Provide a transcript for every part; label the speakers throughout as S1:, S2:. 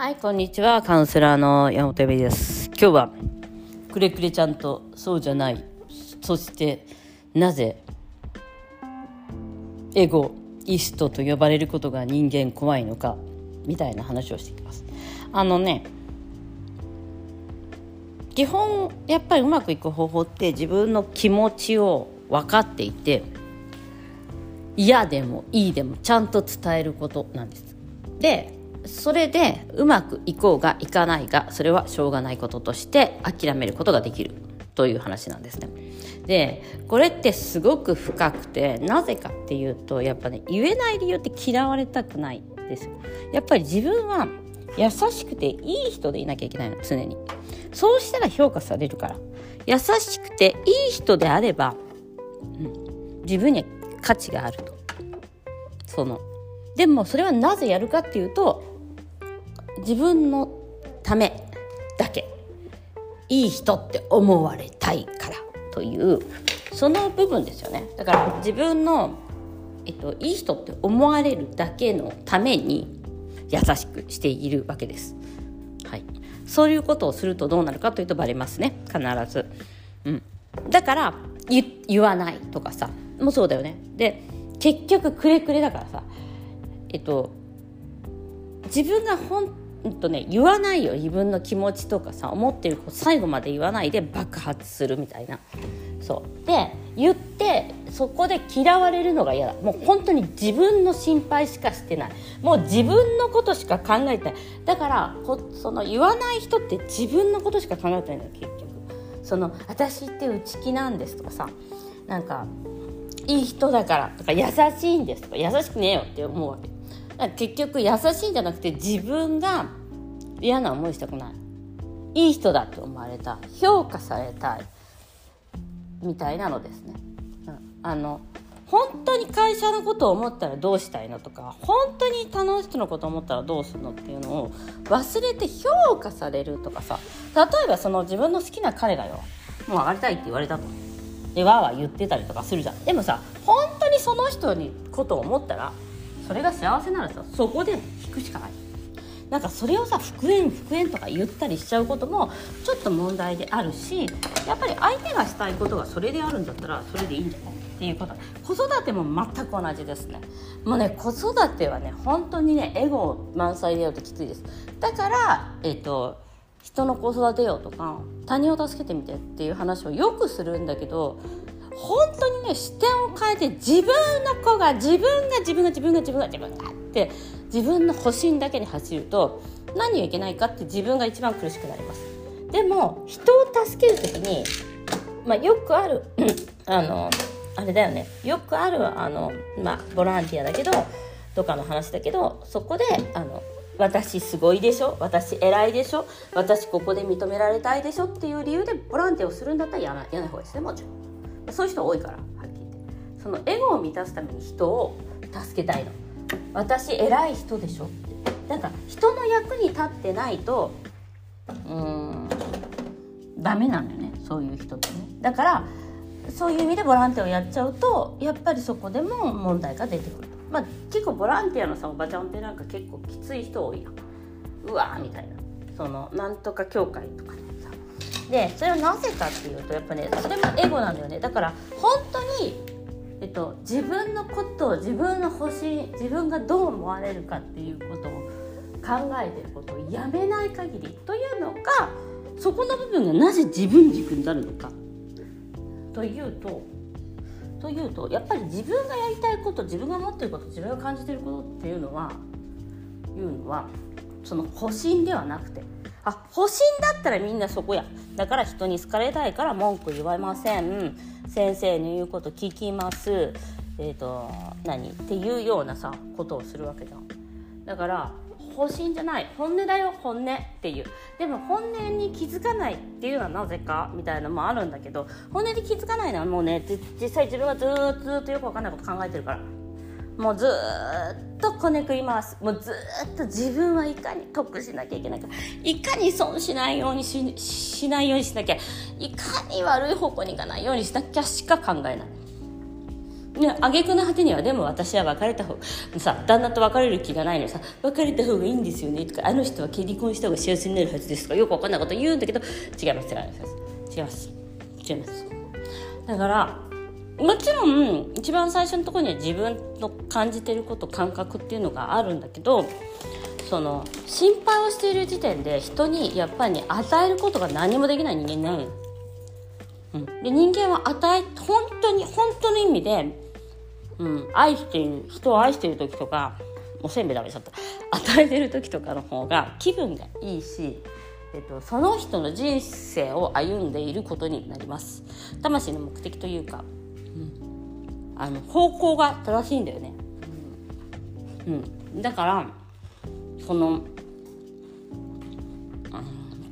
S1: はい、こんにちは。カウンセラーの山本由美です。今日は、くれくれちゃんとそうじゃない。そして、なぜ、エゴ、イストと呼ばれることが人間怖いのか、みたいな話をしていきます。あのね、基本、やっぱりうまくいく方法って自分の気持ちを分かっていて、嫌でもいいでもちゃんと伝えることなんです。でそれでうまくいこうがいかないがそれはしょうがないこととして諦めることができるという話なんですね。でこれってすごく深くてなぜかっていうとやっぱね言えない理由って嫌われたくないです。やっぱり自分は優しくていい人でいなきゃいけないの常に。そうしたら評価されるから優しくていい人であれば、うん、自分には価値があると。そのでもそれはなぜやるかっていうと自分のためだけいい人って思われたいからというその部分ですよねだから自分の、えっと、いい人って思われるだけのために優しくしているわけです。はい、そういうことをするとどうなるかというとバレますね必ず。うん、だから言わないとかさもうそうだよね。で結局くれくれだからさえっと自分が本ほんとね言わないよ。自分の気持ちとかさ思ってること最後まで言わないで爆発するみたいな。そう。で言ってそこで嫌われるのが嫌だ。もう本当に自分の心配しかしてない。もう自分のことしか考えてない。だからその言わない人って自分のことしか考えてないんだよ結局。その私って内気なんですとかさなんかいい人だからとか優しいんですとか優しくねえよって思うわけ。結局優しいんじゃなくて自分が嫌な思いしたくない。いい人だと思われた評価されたい。みたいなのですね、うん、あの本当に会社のことを思ったらどうしたいのとか本当に他の人のことを思ったらどうするのっていうのを忘れて評価されるとかさ例えばその自分の好きな彼がよもう上がりたいって言われたと。でわーわー言ってたりとかするじゃん。でもさ本当にその人にことを思ったらそれが幸せならさそこで引くしかない。なんかそれをさ復縁復縁とか言ったりしちゃうこともちょっと問題であるしやっぱり相手がしたいことがそれであるんだったらそれでいいんじゃない？っていうこと。子育ても全く同じですね。もうね子育てはね本当にねエゴ満載でやるときついです。だからえっ、と人の子育てよとか他人を助けてみてっていう話をよくするんだけど本当に視点を変えて自分の子が自分が自分が自分が自分が自分がって自分の保身だけに走ると何がいけないかって自分が一番苦しくなりますでも人を助ける時に、まあ、よくあるあのあれだよねよくあるあの、まあ、ボランティアだけどとかの話だけどそこであの私すごいでしょ私偉いでしょ私ここで認められたいでしょっていう理由でボランティアをするんだったらやらやらない方がいいですねもちろんそういう人多いからそのエゴを満たすために人を助けたいの。私偉い人でしょ。ってなんか人の役に立ってないとうーんダメなのよね。そういう人ってね。だからそういう意味でボランティアをやっちゃうとやっぱりそこでも問題が出てくるまあ結構ボランティアのさおばちゃんってなんか結構きつい人多いやん。うわーみたいな。そのなんとか協会とかねさ。でそれはなぜかっていうとやっぱねそれもエゴなんだよね。だから本当にえっと、自分のことを自分の星自分がどう思われるかっていうことを考えてることをやめない限りというのがそこの部分がなぜ自分軸になるのか。というとというとやっぱり自分がやりたいこと自分が持ってること自分が感じてることっていうのはいうのはその保身ではなくてあ保身だったらみんなそこや。だから人に好かれたいから文句言われません。先生の言うこと聞きます。えっ、ー、と何？っていうようなさことをするわけじゃん。だから保身じゃない。本音だよ本音っていう。でも本音に気づかないっていうのはなぜか？みたいなのもあるんだけど本音で気づかないのはもうね実際自分がずっとずっとよく分かんないこと考えてるから。もうずっとこねくります。もうずっと自分はいかに得しなきゃいけないかいかに損しないようにししないようにしなきゃいかに悪い方向にいかないようにしなきゃしか考えない。ね、挙句の果てにはでも私は別れた方さ旦那と別れる気がないのにさ別れた方がいいんですよねとかあの人は結婚した方が幸せになるはずですとかよく分かんないこと言うんだけど違います違います違います違います。だからもちろん一番最初のところには自分の感じてること感覚っていうのがあるんだけどその心配をしている時点で人にやっぱり、ね、与えることが何もできない人間になる。うん、で人間は与え本当に本当の意味で、うん、愛している人を愛している時とかおせんべい食べちゃった。与えてる時とかの方が気分がいいし、えっと、その人の人生を歩んでいることになります。魂の目的というか、あの方向が正しいんだよね、うん、だからその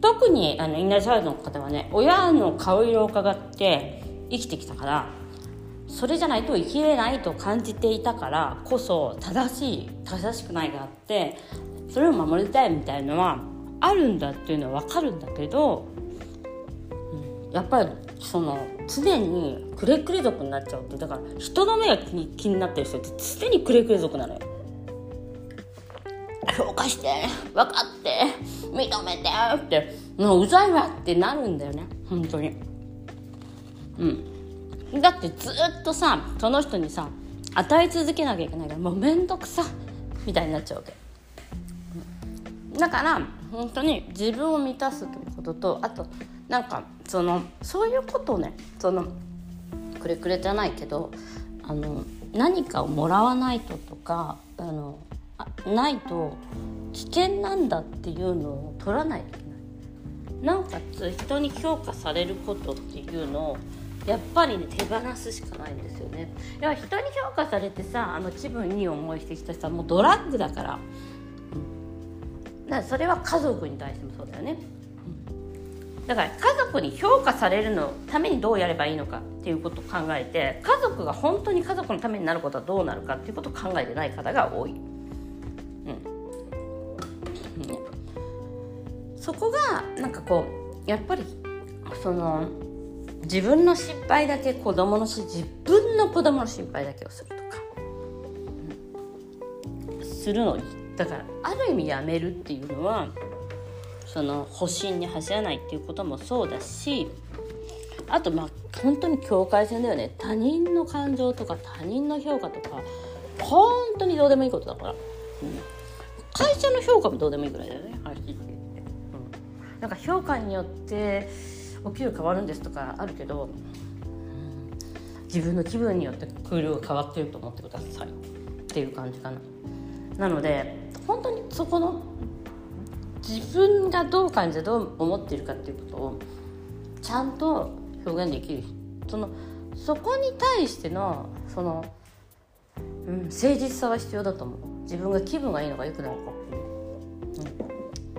S1: 特にあのインナーチャイルドの方はね親の顔色を伺って生きてきたからそれじゃないと生きれないと感じていたからこそ正しい正しくないがあってそれを守りたいみたいなのはあるんだっていうのは分かるんだけど、うん、やっぱりその常にくれくれ族になっちゃうってだから人の目が気に気になってる人って常にくれくれ族なのよ。評価して分かって認めてってもううざいわってなるんだよね本当に。うん。だってずっとさその人にさ与え続けなきゃいけないからもう面倒くさみたいになっちゃうわけ。だから本当に自分を満たすということとあとなんかそのそういうことをね。そのくれくれじゃないけどあの何かをもらわないととかあのないと危険なんだっていうのを取らないといけない。なおかつ人に評価されることっていうのをやっぱりね手放すしかないんですよね。いや人に評価されてさあの気分いい思いしてきた人はもうドラッグだから,、だからそれは家族に対してもそうだよね、だから家族に評価されるのためにどうやればいいのかっていうことを考えて家族が本当に家族のためになることはどうなるかっていうことを考えてない方が多い。そこがなんかこうやっぱりその自分の心配だけ子供のし自分の子供の心配だけをするとか、うん、するのに。だからある意味やめるっていうのはその保身に走らないっていうこともそうだしあとまあ本当に境界線だよね。他人の感情とか他人の評価とか本当にどうでもいいことだから、うん、会社の評価もどうでもいいぐらいだよね。なんか評価によってお給料変わるんですとかあるけど、うん。自分の気分によって給料が変わってると思ってくださいっていう感じかな。なので本当にそこの自分がどう感じてどう思っているかっていうことをちゃんと表現できるそのそこに対してのその、うん、誠実さは必要だと思う。自分が気分がいいのか良くないのか。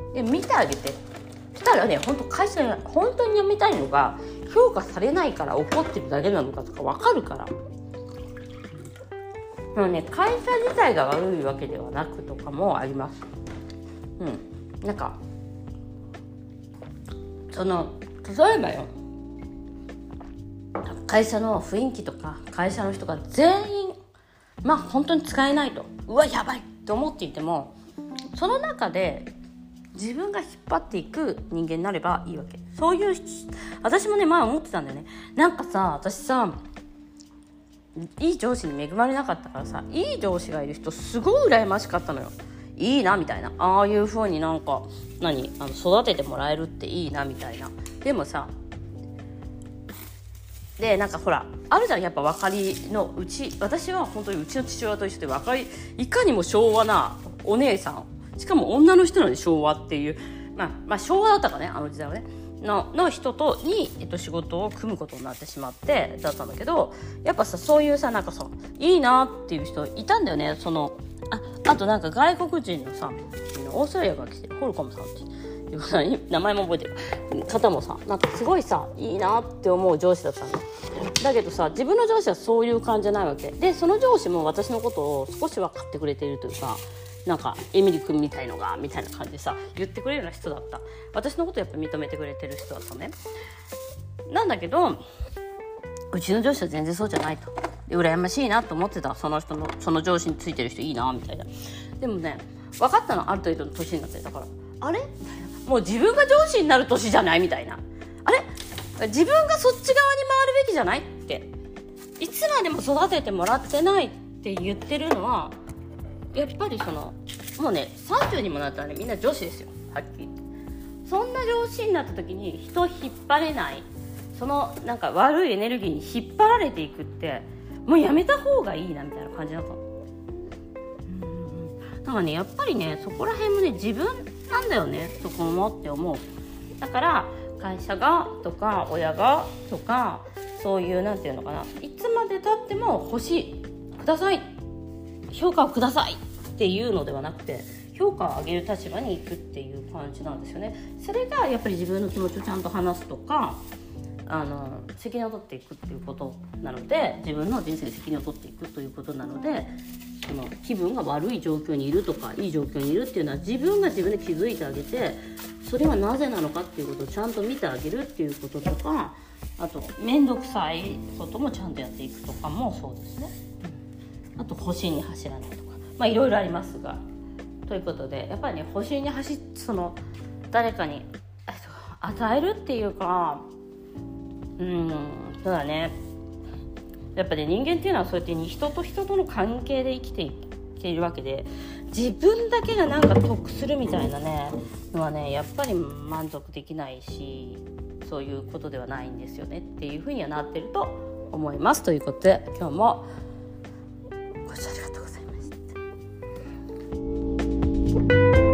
S1: う、ん、で見てあげて。したらね本当会社に本当に読みたいのが評価されないから怒ってるだけなのかとか分かるから。でもね会社自体が悪いわけではなくとかもあります。うん、なんかその例えばよ。会社の雰囲気とか会社の人が全員まあ本当に使えないと。うわやばいと思っていてもその中で自分が引っ張っていく人間になればいいわけ。そういう私もね前思ってたんだよね。なんかさ私さいい上司に恵まれなかったからさいい上司がいる人すごい羨ましかったのよ。いいなみたいな。ああいう風になんか何？あの育ててもらえるっていいなみたいな。でもさでなんかほらあるじゃんやっぱ分かりのうち。私は本当にうちの父親と一緒で分かりいかにも昭和なお姉さん。しかも女の人なんで昭和っていう、まあ、まあ昭和だったかねあの時代はね。のの人とに、えっと、仕事を組むことになってしまってだったんだけどやっぱさそういうさなんかさいいなっていう人いたんだよね。そのああとなんか外国人のさオーストラリアから来てるホルコムさんっていう名前も覚えてる。方もさなんかすごいさいいなって思う上司だったんだだけどさ自分の上司はそういう感じじゃないわけ。でその上司も私のことを少し分かってくれているというかなんかエミリ君みたいのがみたいな感じでさ言ってくれるような人だった。私のことやっぱ認めてくれてる人だったね。なんだけどうちの上司は全然そうじゃないと。で羨ましいなと思ってた。その人のその上司についてる人いいなみたいな。でもね分かったの。ある程度の年になってだから。あれ？もう自分が上司になる年じゃない？みたいな。あれ？自分がそっち側に回るべきじゃない？って。いつまでも育ててもらってないって言ってるのはやっぱりそのもうね30にもなったらねみんな女子ですよ。はっきり言って。そんな上司になった時に人引っ張れない。そのなんか悪いエネルギーに引っ張られていくってもうやめた方がいいなみたいな感じだったの。だからねやっぱりねそこら辺もね自分なんだよねそこもって思う。だから会社がとか親がとかそういう何て言うのかな。いつまでたっても欲しいください。評価をください。っていうのではなくて評価を上げる立場に行くっていう感じなんですよね。それがやっぱり自分の気持ちをちゃんと話すとかあの責任を取っていくっていうことなので自分の人生で責任を取っていくということなのでその気分が悪い状況にいるとかいい状況にいるっていうのは自分が自分で気づいてあげてそれはなぜなのかっていうことをちゃんと見てあげるっていうこととかあと面倒くさいこともちゃんとやっていくとかもそうですね。あと星に走らないとかまあいろいろありますがということでやっぱりね星に走ってその誰かに与えるっていうかうんただねやっぱね人間っていうのはそうやって人と人との関係で生きていているわけで自分だけがなんか得するみたいなねのはねやっぱり満足できないしそういうことではないんですよねっていうふうにはなってると思いますということで今日もご視聴ありがとうございました。